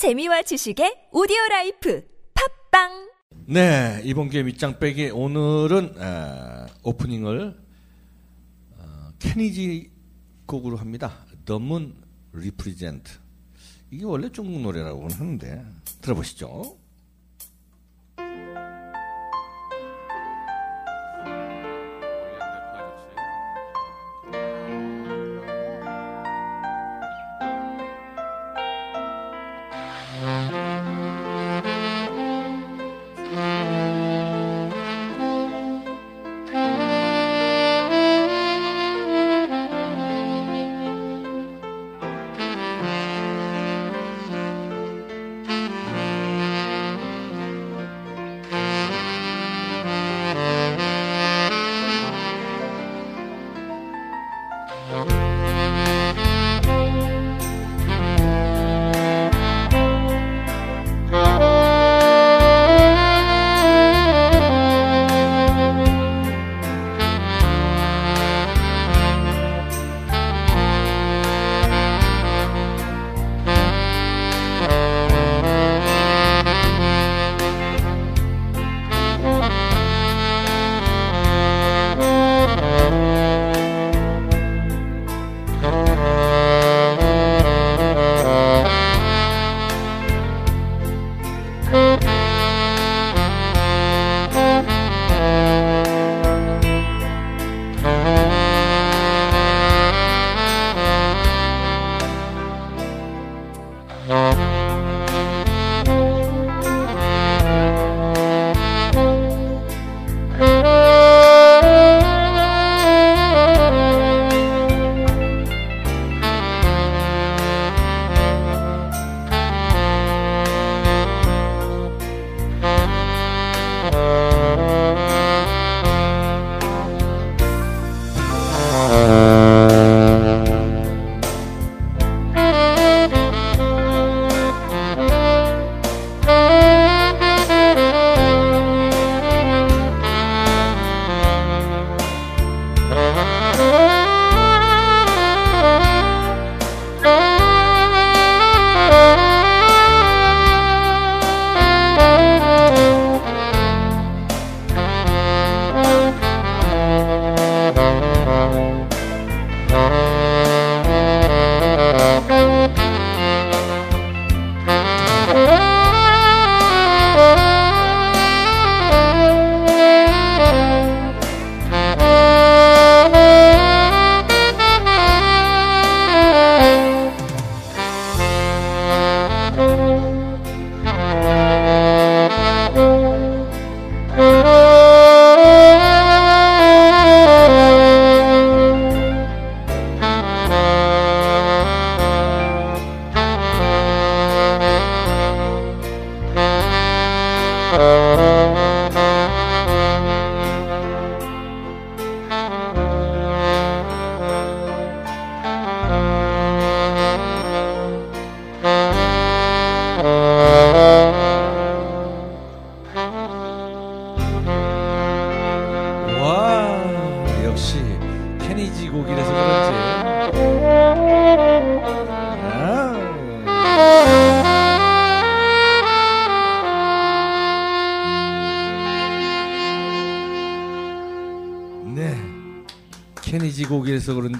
재미와 지식의 오디오 라이프 팟빵 네, 이번 기회 밑장 빼기 오늘은 에, 오프닝을 어, 케니지 곡으로 합니다. The Moon Represent. 이게 원래 중국 노래라고는 하는데 들어보시죠. 와,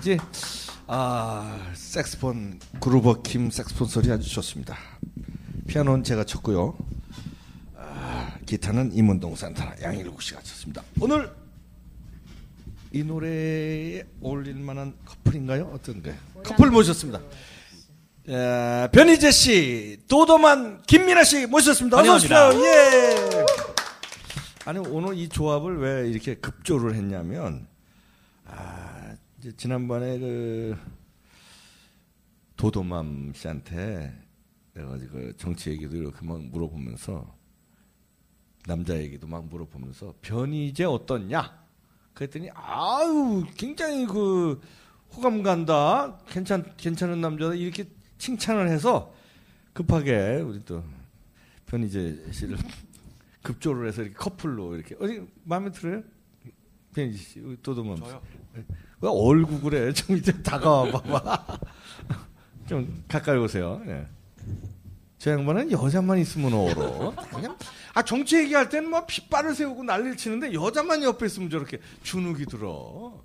그런지 아 색스폰 그루버 킴 색스폰 소리 아주 좋습니다. 피아노는 제가 쳤고요. 아, 기타는 임원동 산타나 양일국 씨가 쳤습니다. 오늘 이 노래에 어울릴 만한 커플인가요? 어떤가요? 커플 모셨습니다. 에, 변희재 씨, 도도만 김민아 씨 모셨습니다. 어서 오십시오. 예. 아니 오늘 이 조합을 왜 이렇게 급조를 했냐면 아 이제 지난번에 그 도도맘 씨한테 내가 그 정치 얘기도 이렇게 막 물어보면서 남자 얘기도 막 물어보면서 변희재 어떻냐? 그랬더니 아유 굉장히 그 호감 간다. 괜찮 괜찮은 남자다 이렇게 칭찬을 해서 급하게 우리 또 변희재 씨를 급조를 해서 이렇게 커플로 이렇게 어디 마음에 들어요? 변희재 씨 도도맘 씨. 왜 얼굴 그래? 좀 이제 다가와 봐봐. 좀 가까이 오세요. 예. 저 양반은 여자만 있으면 얼어. 그냥 아 정치 얘기할 때는 뭐 핏발을 세우고 난리를 치는데 여자만 옆에 있으면 저렇게 주눅이 들어.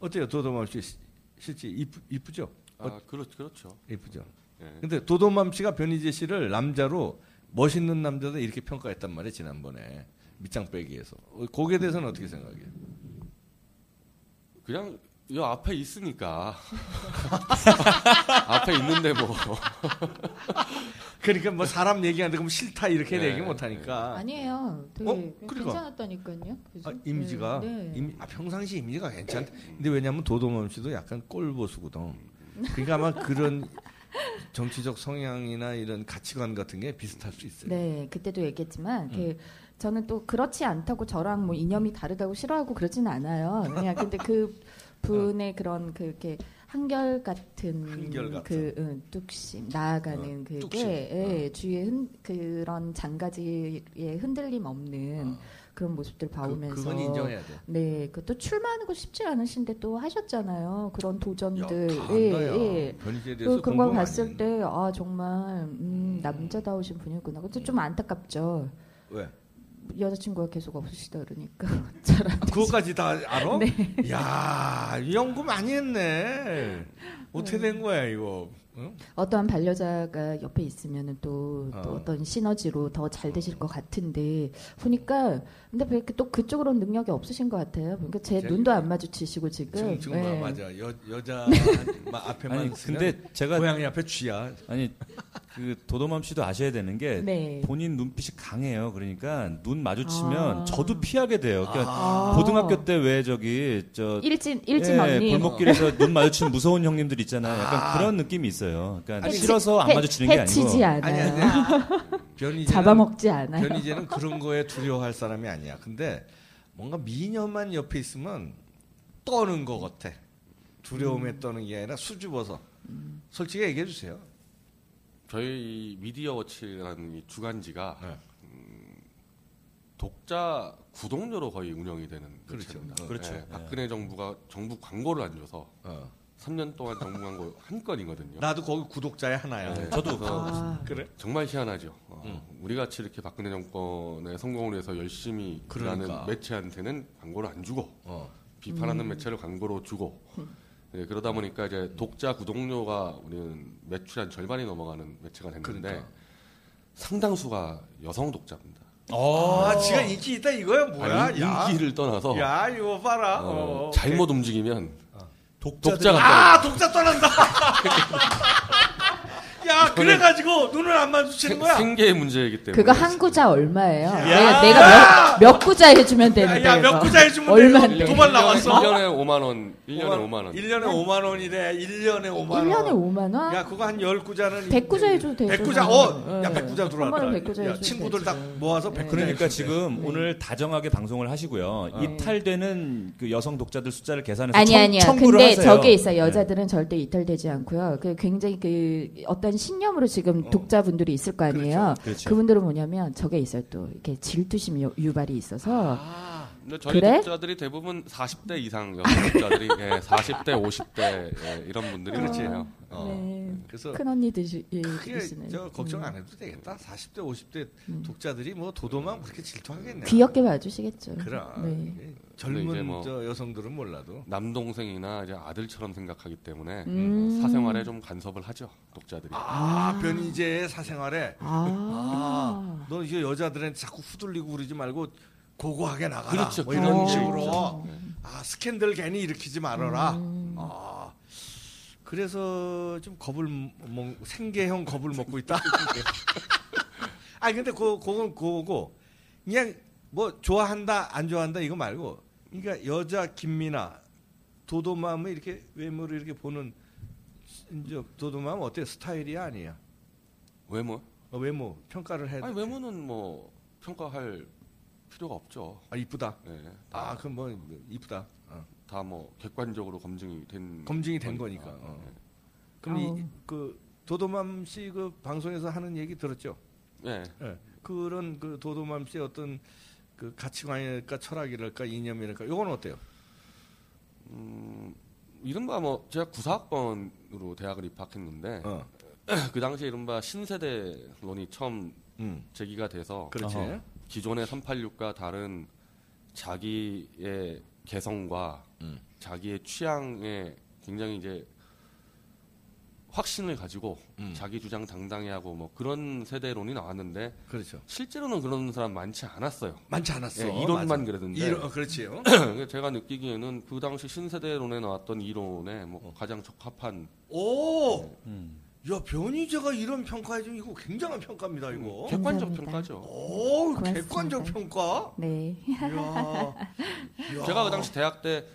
어때요, 도도맘 씨 시- 실제 이쁘, 이쁘죠? 아, 그렇, 그렇죠. 이쁘죠. 예. 근데 도도맘 씨가 변희재 씨를 남자로 멋있는 남자다 이렇게 평가했단 말이에요 지난번에 밑장 빼기에서 어, 거기에 대해서는 어떻게 생각해요? 그냥 여 앞에 있으니까 앞에 있는데 뭐 그러니까 뭐 사람 얘기하는데 그럼 싫다 이렇게 네, 얘기 못 하니까 아니에요. 되게 어? 그러니까. 괜찮았다니까요. 아, 이미지가 네, 네. 이미, 아, 평상시 이미지가 괜찮. 근데 왜냐하면 도도맘 씨도 약간 꼴보수거든. 그러니까 아마 그런 정치적 성향이나 이런 가치관 같은 게 비슷할 수 있어요. 네, 그때도 얘기했지만 음. 그 저는 또 그렇지 않다고 저랑 뭐 이념이 다르다고 싫어하고 그러지는 않아요. 그냥 근데 그 분의 그런 그 이렇게 한결 같은. 그 응, 뚝심 나아가는 어, 그게 뚝심. 예, 주위에 흔, 그런 장가지에 흔들림 없는 그런 모습들 그, 봐오면서 그건 인정해야 돼. 네, 그또 출마하는 거 쉽지 않으신데 또 하셨잖아요. 그런 도전들. 야, 예. 예. 그, 공부 많이 봤을. 때, 아, 정말, 음, 남자다우신 분이구나. 근데 좀 안타깝죠. 왜? 여자친구가 계속 없으시다 그러니까. 잘안 아, 그거까지 다 알아? 네. 야 연구 많이 했네. 어떻게 된 거야 이거? 응? 어떠한 반려자가 옆에 있으면 또, 또 어. 어. 떤 시너지로 더 잘 되실 것 같은데, 보니까, 근데 왜 이렇게 또 그쪽으로는 능력이 없으신 것 같아요. 그러니까 제 제- 눈도 안 마주치시고 지금. 지금 지금 예. 맞아 여 여자 앞에만 아니 근데 제가 고양이 앞에 쥐야. 아니 그 도도맘 씨도 아셔야 되는 게 네. 본인 눈빛이 강해요. 그러니까 눈 마주치면 아. 저도 피하게 돼요. 그러니까 아. 고등학교 때 왜 저기 저 일진, 일진 예, 언니. 골목길에서 눈 마주치는 무서운 형님들 있잖아요. 약간 아. 그런 느낌이 있어요. 그러니까 해치- 싫어서 안 해- 마주치는 게 해치지 아니고 아니 않아요. 아니. 변희재는 잡아먹지 않아요. 변희재는 그런 거에 두려워할 사람이 아니야. 근데 뭔가 미녀만 옆에 있으면 떠는 것 같아. 두려움에 음. 떠는 게 아니라 수줍어서. 솔직히 얘기해 주세요. 저희 미디어 워치라는 이 주간지가 네. 음, 독자 구독료로 거의 운영이 되는 그렇죠. 매체입니다. 어, 그렇죠. 예, 네. 박근혜 정부가 정부 광고를 안 줘서 어. 3년 동안 정부 광고 한 건이거든요. 나도 거기 구독자의 하나야. 네, 저도 아, 그래? 정말 희한하죠. 어, 음. 우리 같이 이렇게 박근혜 정권의 성공을 위해서 열심히 그러니까. 일하는 매체한테는 광고를 안 주고 어. 비판하는 매체를 광고로 주고 예, 그러다 보니까 이제 독자 구독료가 우리는 매출 한 절반이 넘어가는 매체가 됐는데 그러니까. 상당수가 여성 독자입니다. 아, 지가 인기 있다 이거야 뭐야? 아니, 야. 인기를 떠나서 야, 이거 봐라. 어, 어, 잘못 움직이면 독자들 독자가 아, 독자 떠난다. 야, 그래가지고 눈을 안 마주치는 거야. 생계의 문제이기 때문에 그거 한 구자 얼마예요? 내가, 내가 몇, 몇 구자 해주면 되는데. 야, 몇 그거. 구자 해주면 얼마인데? 돼. 도발 나왔어. 1년에 5만 원, 1년에 5만 원. 1년에 5만 원이래. 1년에 5만 원. 1년에 5만 원? 야, 그거 한 10구자는 100구자 해 줘도 되죠. 100구자. 어, 야, 네. 100구자 들어왔다. 한 번에 100구자 야, 친구들 되죠. 다 모아서 100구자. 그러니까 해주면 지금 오늘 다정하게 방송을 하시고요. 네. 이탈되는 그 여성 독자들 숫자를 계산해서 아니 청, 아니야. 청구를 근데 하세요. 저게 있어요. 네. 여자들은 절대 이탈되지 않고요. 그 굉장히 그 어떤 신념으로 지금 독자분들이 있을 거 아니에요. 그렇죠. 그분들은 뭐냐면 저게 있어요. 또 이렇게 질투심 유- 유발이 있어서 아, 근데 저희 그래? 독자들이 대부분 40대 이상 여성 독자들이 예, 40대, 50대 예, 이런 분들이 그렇지. 많아요. 어. 네. 그래서 큰 언니 드시 예, 크게. 저 걱정 안 해도 되겠다. 40대, 50대 음. 독자들이 뭐 도도만 그렇게 질투하겠네. 귀엽게 봐주시겠죠. 그럼 네. 근데 젊은 이제 뭐- 저 여성들은 몰라도 남동생이나 이제 아들처럼 생각하기 때문에 음. 사생활에 좀 간섭을 하죠 독자들이. 아, 변희재의 사생활에 아. 아, 너 이제 여자들한테 자꾸 후들리고 그러지 말고 고고하게 나가라. 그렇죠. 뭐 이런 어. 식으로. 네. 아, 스캔들 괜히 일으키지 말아라. 음. 아, 그래서 좀 겁을 먹, 생계형 겁을 먹고 있다. 아, 근데 그, 그건 그거고, 그냥 뭐 좋아한다, 안 좋아한다 이거 말고, 그러니까 여자 김미나, 도도맘을 이렇게 외모를 이렇게 보는, 이제 도도맘 어때? 스타일이 아니야. 외모? 어, 외모 평가를 해도 아니 외모는 뭐 평가할 필요가 없죠. 아 이쁘다. 네, 아 그럼 뭐 이쁘다. 어. 다뭐 객관적으로 검증이 된 검증이 된 거니까. 어. 네. 그럼 이, 아우. 그 도도맘 씨 그 방송에서 하는 얘기 들었죠? 네. 예. 그런 그 도도맘 씨의 어떤 그 가치관이랄까 철학이랄까 이념이랄까 요건 어때요? 음, 이른바 뭐 제가 94학번으로 대학을 입학했는데 어. 그 당시에 이른바 신세대론이 처음 음. 제기가 돼서 그렇지. 어허. 기존의 386과 다른 자기의 개성과 음. 자기의 취향에 굉장히 이제 확신을 가지고 음. 자기 주장 당당히 하고 뭐 그런 세대론이 나왔는데 그렇죠. 실제로는 그런 사람 많지 않았어요. 많지 않았어. 예, 이론만 맞아. 그랬는데 이론, 어, 그렇지요. 제가 느끼기에는 그 당시 신세대론에 나왔던 이론에 뭐 가장 적합한 오, 음. 야 변희재가 이런 평가해 주면 이거 굉장한 평가입니다. 이거. 객관적 감사합니다. 평가죠. 오, 고맙습니다. 객관적 평가. 네. 이야. 이야. 제가 그 당시 대학 때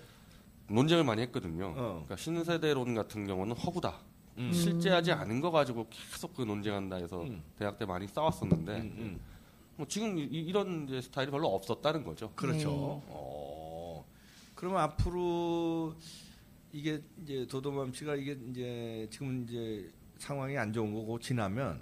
논쟁을 많이 했거든요. 어. 그러니까 신세대론 같은 경우는 허구다. 음. 실제하지 않은 거 가지고 계속 그 논쟁한다 해서 음. 대학 때 많이 싸웠었는데 음, 음. 뭐 지금 이, 런 이제 스타일이 별로 없었다는 거죠. 그렇죠. 네. 어. 그러면 앞으로 이게 이제 도도맘 씨가 이게 이제 지금 이제 상황이 안 좋은 거고 지나면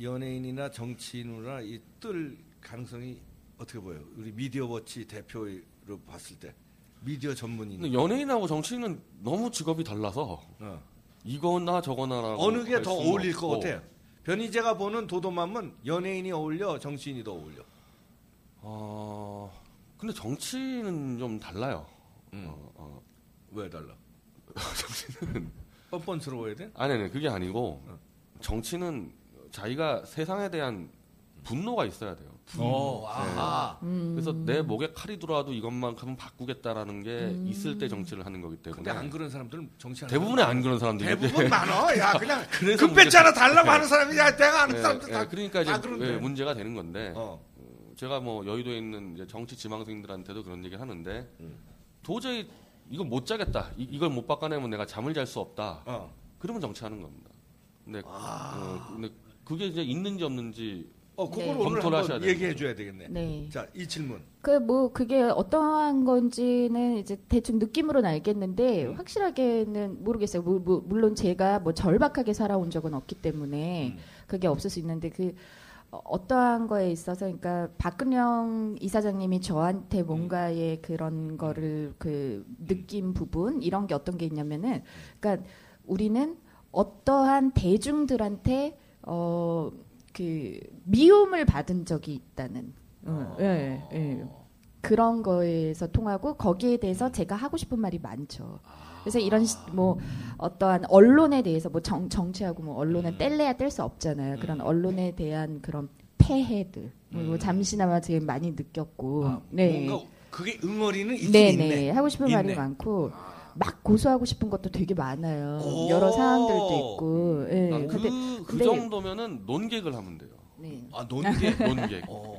연예인이나 정치인이나 이 뜰 가능성이 어떻게 보여요? 우리 미디어 워치 대표로 봤을 때 미디어 전문인 연예인하고 정치인은 너무 직업이 달라서 어. 이거나 저거나라고 어느 게할더 어울릴 것 없고. 같아요? 변희재가 보는 도도맘은 연예인이 어울려 정치인이 더 어울려. 어, 근데 정치는 좀 달라요. 음. 어, 어. 왜 달라? 정치는 뻔뻔스러워야 돼? 아니, 아니, 그게 아니고 어. 정치는 자기가 세상에 대한 분노가 있어야 돼요. 어, 아, 음. 그래서 내 목에 칼이 들어와도 이것만큼은 바꾸겠다라는 게 음. 있을 때 정치를 하는 거기 때문에 근데 안 그런 사람들은 정치하는 대부분의 안 그런 사람들이 대부분 많어. 야 그냥 그래서 급배짜라 달라고 네. 하는 사람이 야 내가 아는 예, 사람들 예, 다. 그러니까 이제 다. 예, 문제가 되는 건데 어. 제가 뭐 여의도에 있는 이제 정치 지망생들한테도 그런 얘기를 하는데 음. 도저히 이걸 못 짜겠다. 이, 이걸 못 바꿔내면 내가 잠을 잘 수 없다. 어. 그러면 정치하는 겁니다. 근데, 아. 어, 근데 그게 이제 있는지 없는지 어, 그걸 네. 오늘 검토를 하셔야 한번 돼요. 얘기해 줘야 되겠네. 네. 자, 이 질문. 그 뭐 그게 어떠한 건지는 이제 대충 느낌으로는 알겠는데 음. 확실하게는 모르겠어요. 뭐, 뭐, 물론 제가 뭐 절박하게 살아온 적은 없기 때문에 음. 그게 없을 수 있는데 그 어, 어떠한 거에 있어서 그러니까 박근영 이사장님이 저한테 음. 뭔가의 그런 거를 그 느낀 부분 이런 게 어떤 게 있냐면은 그러니까 우리는 어떠한 대중들한테 어 그 미움을 받은 적이 있다는 응, 예, 예. 그런 거에서 통하고 거기에 대해서 제가 하고 싶은 말이 많죠. 그래서 이런 시- 뭐 어떠한 언론에 대해서 뭐 정, 정치하고 뭐 언론은 뗄래야 뗄 수 없잖아요. 그런 언론에 대한 그런 폐해들 뭐 음. 잠시나마 지금 많이 느꼈고 아, 네. 뭔가 그게 응어리는 있긴 네네 있네. 하고 싶은 말이 있네. 많고 막 고소하고 싶은 것도 되게 많아요. 오. 여러 사항들도 있고. 예. 아, 그, 근데 그 근데- 정도면은 논객을 하면 돼요. 네. 아, 논계. 논객. 어.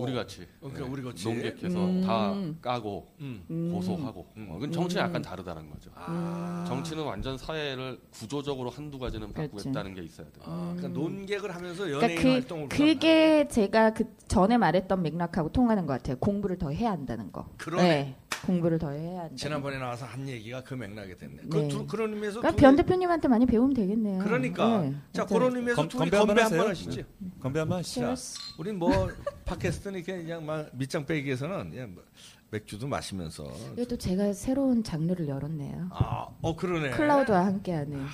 우리 같이. 그러니까 우리 같이. 논객해서 음. 다 까고 음. 음. 고소하고. 음. 어, 그건 정치는 음. 약간 다르다는 거죠. 아. 정치는 완전 사회를 구조적으로 한두 가지는 그렇지. 바꾸겠다는 게 있어야 돼요. 아, 그러니까 논객을 하면서 연예인 그러니까 그, 활동을 그게 제가 그 전에 말했던 맥락하고 통하는 것 같아요. 공부를 더 해야 한다는 거. 그러네. 네. 공부를 더 해야 한다. 지난번에 나와서 한 얘기가 그 맥락이 됐네. 네. 그 두, 그런 의미에서 그러니까 두변 개- 대표님한테 많이 배우면 되겠네요. 그러니까 네. 자. 그런 의미에서 검- 둘이 건배 한번 건배 한번 하세요? 하시죠. 건배 한번 하시죠. 우린 뭐 팟캐스트는 그냥 막 밑장 빼기에서는 그냥 뭐 맥주도 마시면서 그래도 제가 새로운 장르를 열었네요. 아, 어 그러네. 클라우드와 함께하는. 아,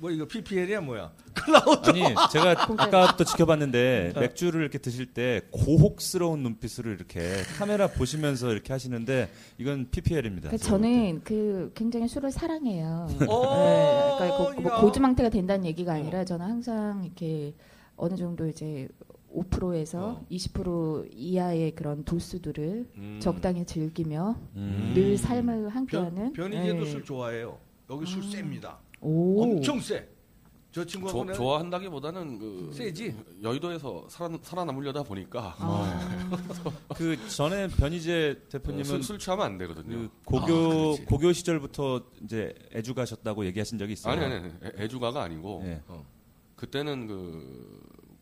뭐 이거 PPL이야 뭐야? 아니 제가 아까부터 지켜봤는데 맥주를 이렇게 드실 때 고혹스러운 눈빛으로 이렇게 카메라 보시면서 이렇게 하시는데 이건 PPL입니다. 그러니까 저는 그 굉장히 술을 사랑해요. 오, 네, 그러니까 그- 뭐 야. 고주망태가 된다는 얘기가 아니라 저는 항상 이렇게 어느 정도 이제 5%에서 어. 20% 이하의 그런 도수들을 음. 적당히 즐기며 음. 늘 삶을 변, 함께하는. 변희재도 네. 술 좋아해요. 여기 술 셉니다. 오. 엄청 세. 저 조- 친구하고 내가 좋아한다기보다는 그 세지. 여의도에서 살아, 살아 남으려다 보니까 아. 그 전에 변희재 대표님은 술, 술 취하면 안 되거든요. 그 고교 아. 고교 시절부터 이제 애주 가셨다고 얘기하신 적이 있어요. 아니 아니 아니 애- 애주가가 아니고 예. 그때는 그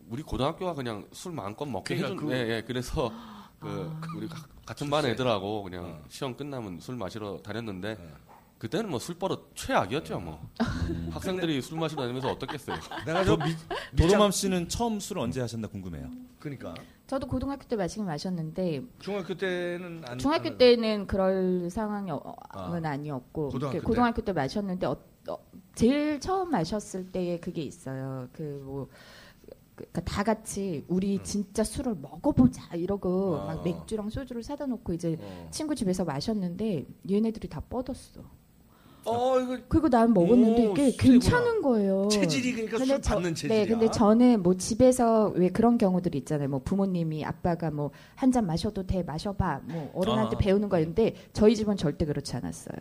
우리 고등학교가 그냥 술 마음껏 먹게 그러니까 해준 그- 예, 예, 그래서 그 우리 가- 같은 반. 애들하고 그냥 어. 시험 끝나면 술 마시러 다녔는데 어. 그때는 뭐 술버릇 최악이었죠 뭐 학생들이 술 마시러 다니면서 어떻겠어요 내가 저 미, 도로맘 씨는 처음 술 언제 하셨나 궁금해요. 그러니까 저도 고등학교 때 마시긴 마셨는데 중학교 때는 안 중학교 안- 때는 그럴 상황이 어, 아. 은 아니었고 고등학교 이렇게 때? 고등학교 때 마셨는데 어, 어, 제일 처음 마셨을 때에 그게 있어요. 그뭐 그러니까 다 같이 우리 진짜 술을 먹어보자 이러고 아. 막 맥주랑 소주를 사다 놓고 이제 어. 친구 집에서 마셨는데 얘네들이 다 뻗었어. 어 이거 그리고 난 먹었는데 오, 이게. 괜찮은 거예요. 체질이 그러니까 술 저- 받는 체질이야. 네, 근데 저는 뭐 집에서 왜 그런 경우들이 있잖아요. 뭐 부모님이 아빠가 뭐 한 잔 마셔도 돼 마셔봐. 뭐 어른한테 아. 배우는 거 있는데 저희 집은 절대 그렇지 않았어요.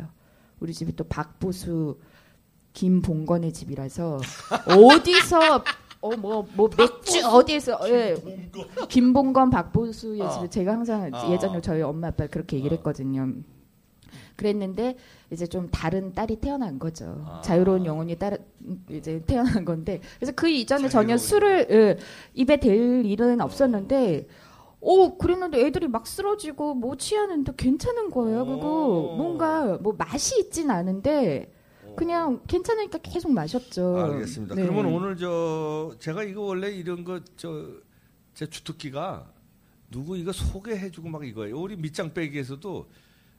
우리 집이 또 박보수 김봉건의 집이라서 어디서 어뭐뭐 맥주 어디에서 예. 김봉건 박보수의 아. 집에 제가 항상 아. 예전에 저희 엄마 아빠 그렇게 얘기를 했거든요. 그랬는데 이제 좀 다른 딸이 태어난 거죠. 아. 자유로운 영혼이 따라 이제 태어난 건데 그래서 그 이전에 전혀 술을 예, 입에 댈 일은 없었는데 오 그랬는데 애들이 막 쓰러지고 뭐 취하는데 괜찮은 거예요. 그리고 오. 뭔가 뭐 맛이 있진 않은데 그냥 괜찮으니까 계속 마셨죠. 알겠습니다. 네. 그러면 오늘 저 제가 이거 원래 이런 거 저 제 주특기가 누구 이거 소개해주고 막 이거예요. 우리 밑장 빼기에서도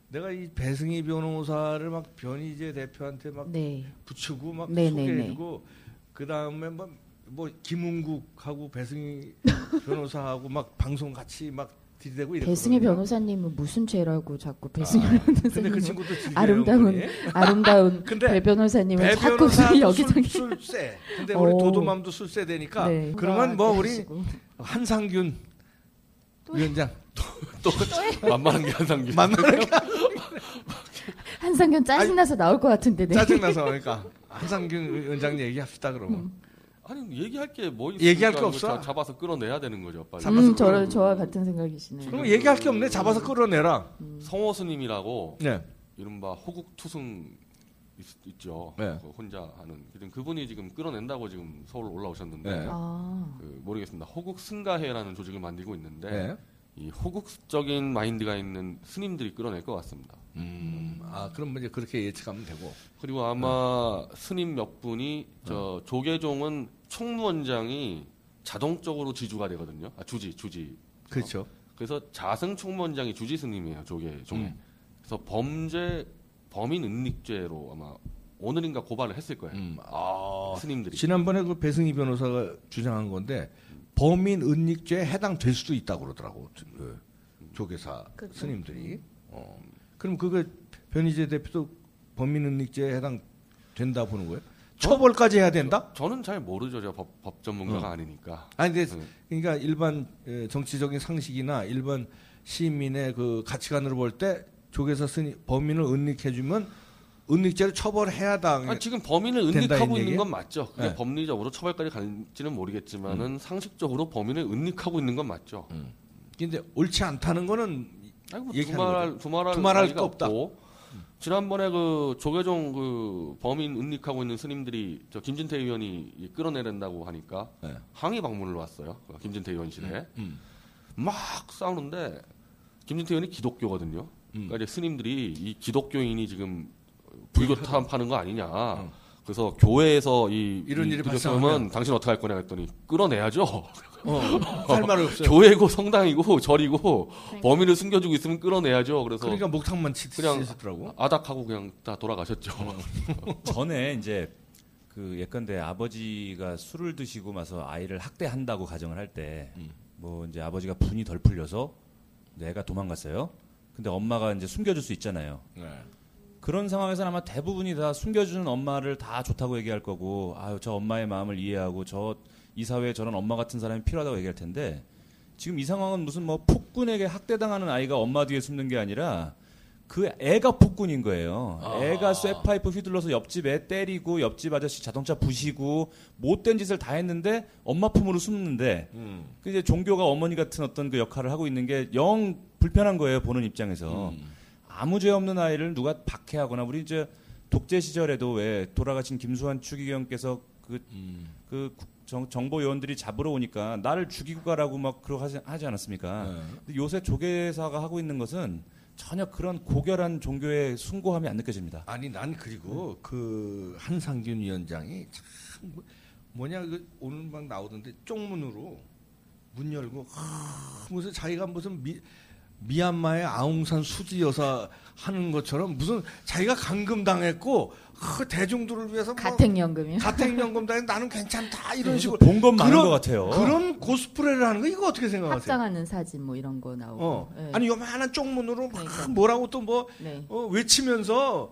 내가 이 배승희 변호사를 막 변희재 대표한테 막 네. 붙이고 막 네, 네, 소개해주고 그 다음에 뭐, 뭐 김은국하고 배승희 변호사하고 막 방송 같이 막 들이대고 이랬거든요. 배승희 변호사님은 무슨 죄라고 자꾸 배승희 아, 근데 변호사님 그 친구도 즐겨요, 아름다운. 아름다운 근데 배 변호사님은 배 자꾸 여기저기 술, 술세. 근데 우리 오. 도도맘도 술세 되니까 네. 그러면 뭐 우리 하시고. 한상균 위원장 또 만만한 게 한상규. 만나는 한상균 짜증나서 나올 것 같은데 네. 짜증나서 그러니까 한상균 위원장 얘기합시다 그러면 아니 얘기할 게 뭐 있어? 얘기할 게 없어? 잡아서 끌어내야 되는 거죠, 빨리. 잡아서 음, 저, 끌어내고. 저와 같은 생각이시네요. 그럼 얘기할 게 없네 잡아서 끌어내라 성호스님이라고 네 이른바 호국 투승 있, 죠 네. 혼자 하는 그분- 그분이 지금 끌어낸다고 지금 서울 올라오셨는데 네. 아, 그 모르겠습니다. 호국 승가회라는 조직을 만들고 있는데 네. 이 호국적인 마인드가 있는 스님들이 끌어낼 것 같습니다. 음, 아 그럼 이제 그렇게 예측하면 되고 그리고 아마 스님 몇 분이 저 조계종은 총무원장이 자동적으로 지주가 되거든요. 아 주지 주지. 그렇죠 그래서 자승 총무원장이 주지 스님이에요 조계종에. 음. 그래서 범죄 범인 은닉죄로 아마 오늘인가 고발을 했을 거예요. 음, 아 스님들이. 지난번에 그 배승희 변호사가 주장한 건데 범인 은닉죄에 해당될 수도 있다고 그러더라고 그 조계사 그렇죠. 스님들이 어. 그럼 그거 변희재 대표도 범인 은닉죄에 해당된다 보는 거예요? 처벌까지 해야 된다? 저는 잘 모르죠. 저 법, 법 전문가가 아니니까. 아니 근데 네. 그러니까 일반 에, 정치적인 상식이나 일반 시민의 그 가치관으로 볼 때 조계사 스님 범인을 은닉해 주면 은닉죄로 처벌해야 당. 아니, 지금 범인을 은닉하고 이 있는? 건 맞죠. 그게 네. 법리적으로 처벌까지 갈지는 모르겠지만은 상식적으로 범인을 은닉하고 있는 건 맞죠. 근데 옳지 않다는 거는 아니 뭐 두말할 두말할 두말할 거 없다. 없고. 지난번에 그 조계종 그 범인 은닉하고 있는 스님들이 저 김진태 의원이 이 끌어내린다고 하니까 네. 항의 방문을 왔어요. 그 김진태 의원실에 음. 막 싸우는데 김진태 의원이 기독교거든요. 음. 그러니까 이제 스님들이 이 기독교인이 지금 불교 타파는 거 아니냐. 음. 그래서 교회에서 이 이런 이 일이 발생하면- 당신 어떻게 할 거냐 했더니 끌어내야죠. 어, 할 말이 없어요. 교회고 성당이고 절이고 범인을 숨겨주고 있으면 끌어내야죠. 그래서 그러니까 그냥 치시더라고. 아닥하고 그냥 다 돌아가셨죠. 전에 이제 그 예컨대 아버지가 술을 드시고 나서 아이를 학대한다고 가정을 할 때 뭐 이제 아버지가 분이 덜 풀려서 내가 도망갔어요. 근데 엄마가 이제 숨겨줄 수 있잖아요. 네. 그런 상황에서는 아마 대부분이 다 숨겨주는 엄마를 다 좋다고 얘기할 거고, 아유, 저 엄마의 마음을 이해하고, 저 이 사회에 저런 엄마 같은 사람이 필요하다고 얘기할 텐데, 지금 이 상황은 무슨 뭐 폭군에게 학대당하는 아이가 엄마 뒤에 숨는 게 아니라, 그 애가 폭군인 거예요. 애가 쇠파이프 휘둘러서 옆집 애 때리고, 옆집 아저씨 자동차 부시고, 못된 짓을 다 했는데, 엄마 품으로 숨는데, 그 이제 종교가 어머니 같은 어떤 그 역할을 하고 있는 게 영 불편한 거예요, 보는 입장에서. 아무 죄 없는 아이를 누가 박해하거나 우리 이제 독재 시절에도 왜 돌아가신 김수환 추기경께서 그, 그 국- 정, 정보 요원들이 잡으러 오니까 나를 죽이고 가라고 막 그러고 하지, 하지 않았습니까? 네. 근데 요새 조계사가 하고 있는 것은 전혀 그런 고결한 종교의 숭고함이 안 느껴집니다. 아니 난 그리고 그 한상균 위원장이 참 뭐- 뭐냐 그 오늘 막 나오던데 쪽문으로 문 열고 아, 무슨 자기가 무슨 미, 미얀마의 아웅산 수지 여사 하는 것처럼 무슨 자기가 감금 당했고 그 대중들을 위해서 뭐 가택연금이요. 가택연금 당해 나는 괜찮다 이런 식으로 본건 많은 그런- 것 같아요. 그런 코스프레를 하는 거 이거 어떻게 생각하세요? 합장하는 사진 뭐 이런 거 나오고. 어. 네. 아니 요만한 쪽문으로 막 그러니까. 뭐라고 또뭐 네. 어, 외치면서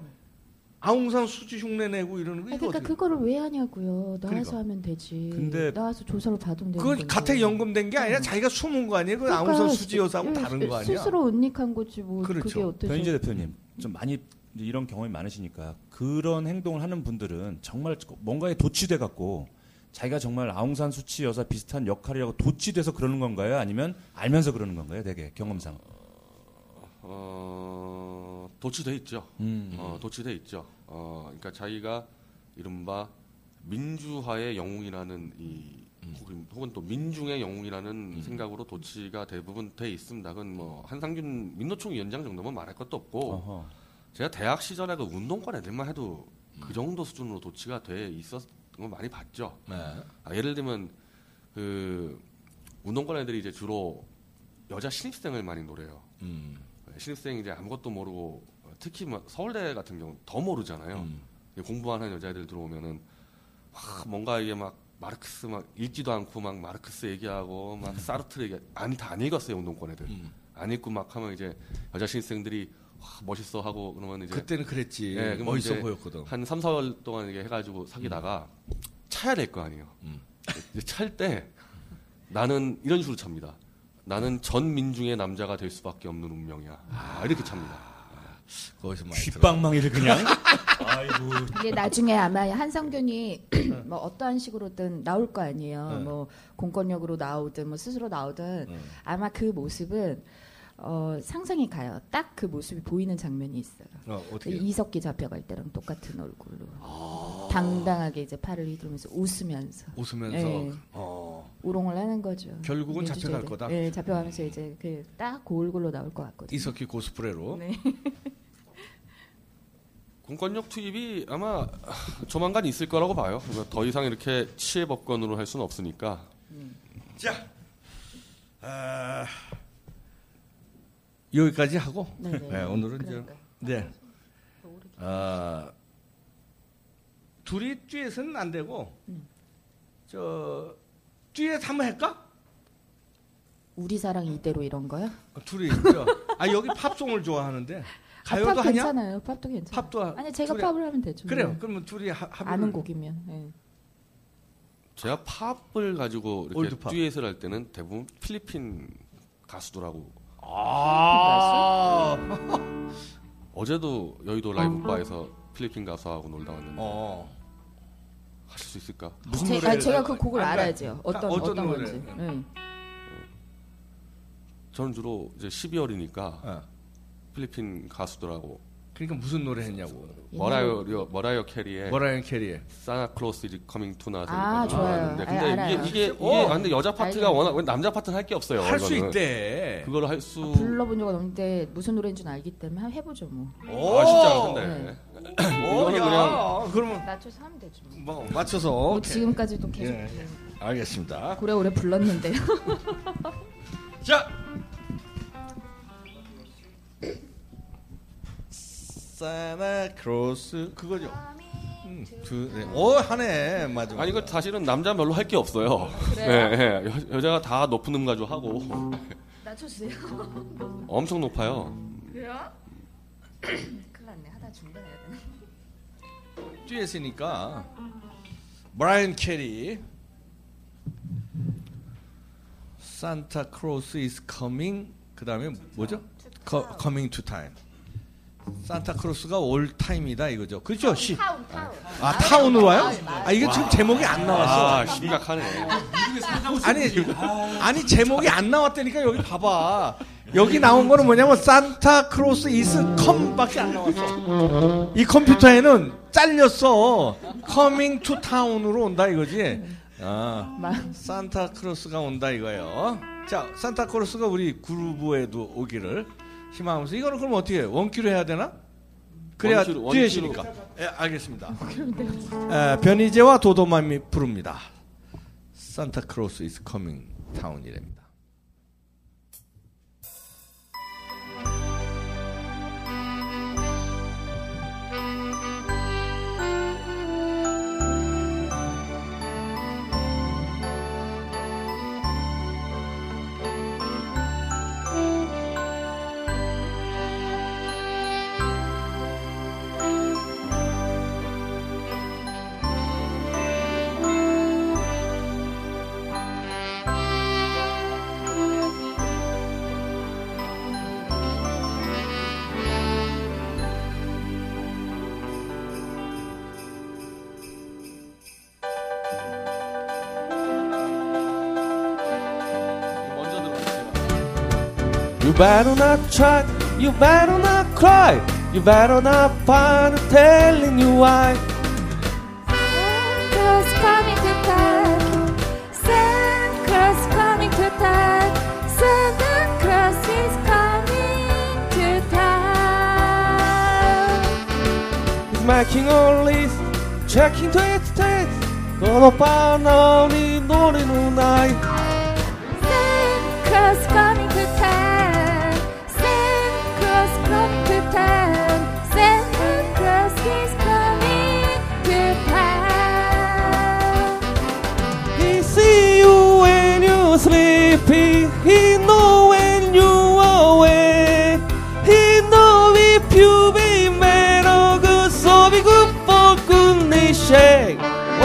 아웅산 수지 흉내 내고 이러는 거 아니, 이거 그러니까 어떻게 그거를 왜 하냐고요. 나와서 그러니까. 하면 되지. 근데- 나와서 조사를 받으면 되는 그건 건데. 가택 연금된 게 아니라 자기가 숨은 거 아니에요? 그 그러니까 아웅산 수지 여사하고 스- 다른 거 아니야? 스스로 은닉한 거지 뭐 그렇죠. 그게 어때서? 변희재 대표님 좀 많이 이제 이런 경험이 많으시니까 그런 행동을 하는 분들은 정말 뭔가에 도취돼 갖고 자기가 정말 아웅산 수치 여사 비슷한 역할이라고 도취돼서 그러는 건가요? 아니면 알면서 그러는 건가요? 되게 경험상. 어, 도취돼 있죠. 음. 어, 도취돼 있죠. 어, 그러니까 자기가 이른바 민주화의 영웅이라는 이 혹은, 혹은 또 민중의 영웅이라는 생각으로 도취가 대부분 돼 있습니다. 그건 뭐 한상균 민노총 위원장 정도면 말할 것도 없고 어허. 제가 대학 시절에 그 운동권 애들만 해도 그 정도 수준으로 도취가 돼 있었던 걸 많이 봤죠. 네. 아, 예를 들면 그 운동권 애들이 이제 주로 여자 신입생을 많이 노려요. 음. 신입생 이제 아무것도 모르고 어, 특히 뭐 서울대 같은 경우 더 모르잖아요. 음. 공부하는 여자애들 들어오면은 막 뭔가 이게 막 마르크스 막 읽지도 않고 막 마르크스 얘기하고 막 사르트르 얘기 아니 다 안 읽었어요 운동권 애들 음. 안 읽고 막 하면 이제 여자 신입생들이 와, 멋있어 하고 그러면 이제 그때는 그랬지. 예, 멋있어 보였거든. 한 3, 4월 동안 이게 해가지고 사귀다가 차야 될 거 아니에요. 음. 이제 찰때 나는 이런 식으로 찹니다. 나는 전 민중의 남자가 될 수밖에 없는 운명이야. 아, 이렇게 찹니다. 거기서 많이 들어. 귓방망이를 그냥. 아이고. 이게 나중에 아마 한성균이 뭐 어떠한 식으로든 나올 거 아니에요. 네. 뭐 공권력으로 나오든 뭐 스스로 나오든 네. 아마 그 모습은 어, 상상이 가요. 딱 그 모습이 보이는 장면이 있어요. 어, 어떻게? 이석기 잡혀갈 때랑 똑같은 얼굴로 아. 당당하게 이제 팔을 휘두르면서 웃으면서 웃으면서 예. 어. 우롱을 하는 거죠. 결국은. 잡혀갈 거다? 네, 잡혀가면서 이제 그딱 그 얼굴로 나올 것 같거든요. 이석기 고스프레로. 네. 공권력 투입이 아마 조만간 있을 거라고 봐요. 더 이상 이렇게 치해 법권으로 할 수는 없으니까 자, 아, 여기까지 하고 네네. 네, 오늘은 저 그러니까요. 네. 아, 둘이 듀엣은 안 되고 저 듀엣 한번 할까? 우리 사랑 이대로 이런 거요? 둘이 저, 아 여기 팝송을 좋아하는데 가요도 아, 팝 하냐? 괜찮아요. 팝도 괜찮아요. 팝도 하- 아니 제가 둘이- 팝을 하면 되죠. 그래요. 네. 그러면 둘이 하, 합을 아는 곡이면. 네. 제가 팝을 가지고 이렇게. 듀엣을 할 때는 대부분 필리핀 가수들하고 아, 어제도 여의도 라이브 바에서 필리핀 가수하고 놀다 왔는데 어, 하실 수 있을까? 무슨 제, 노래를 아, 제가 그 곡을 아, 알아야죠. 어떤 어떤 어떤, 노래? 건지. 네. 저는 주로 이제 12월이니까 어. 필리핀 가수들하고 그러니까 무슨 노래 했냐고. 머라이어 머라이어 캐리의 머라이어 캐리의 Santa Claus is coming to town 아, 좋아요. 근데 아, 알아요. 이게 이게, 이게 어. 아, 근데 여자 파트가 알죠. 워낙 남자 파트는 할 게 없어요. 할 수. 있대. 그걸 할 수. 아, 불러본 적은 없는데 무슨 노래인 줄 알기 때문에 한번 해보죠 뭐. 아 진짜 근데 네. 오, 이거는 그냥 어, 그러면 맞춰서 하면 되죠. 뭐. 뭐 맞춰서 뭐. 지금까지도 계속 예, 알겠습니다. 오래 오래 불렀는데. 자, 사나 크로스 그거죠. 음, 두, 네. 오 하네 맞아. 아니 이거 사실은 남자 별로 할 게 없어요. 그래요? 예, 예. 여, 여자가 다 높은 음 가지고 하고 낮춰주세요. 엄청 높아요. 그래요? 큰일 났네. 하다 중단해야 되나? 듀엣이니까 머라이어 캐리 Santa Claus is coming 그 다음에 뭐죠? Co- coming to time 산타클로스가 올 타임이다 이거죠 그렇죠? 시. Town town. 아 town으로 와요? 아 이게 지금 제목이 안 나왔어 아 심각하네. 아니 아니 제목이 안 나왔다니까 여기 봐봐 여기 나온 거는 뭐냐면 Santa Claus is com밖에 안 나왔어 이 컴퓨터에는 잘렸어 coming to town으로 온다 이거지 아막 산타클로스가 온다 이거예요 자 산타클로스가 우리 그루브에도 오기를 희망하면서 이거는 그럼 어떻게 해요? 원키로 해야 되나? 그래야 원키로, 원키로. 듀엣이니까. 예 알겠습니다. 에, 변희재와 도도맘이 부릅니다. 산타 크로스 is coming 타운이랍니다. You better not try, you better not cry, you better not find telling you why. Santa's coming to town, Santa's coming to town, is coming to town. He's making all list, checking to its taste, gonna find out in the night. Santa's coming to town.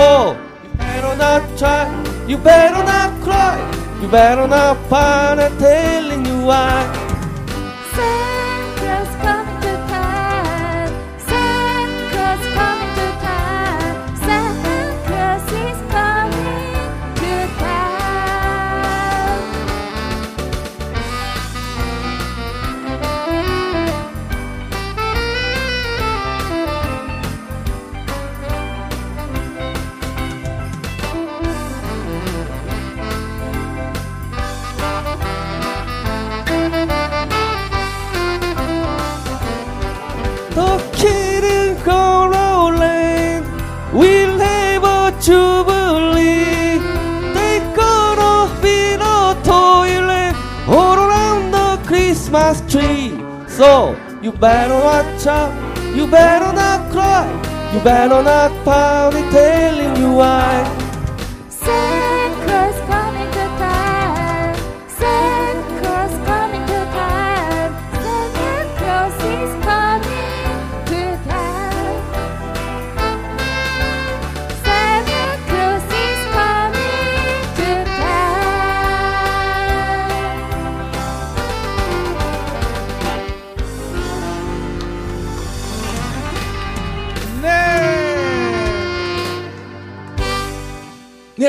Oh you better not try You better not cry You better not panic telling you why. Christmas tree. So you better watch out. You better not cry. You better not pout it telling you why. Santa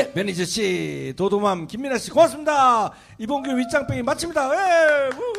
네, 매니저 씨, 도도맘 김민아 씨 고맙습니다. 이번 교 윗장병이 마칩니다. 예, 우후.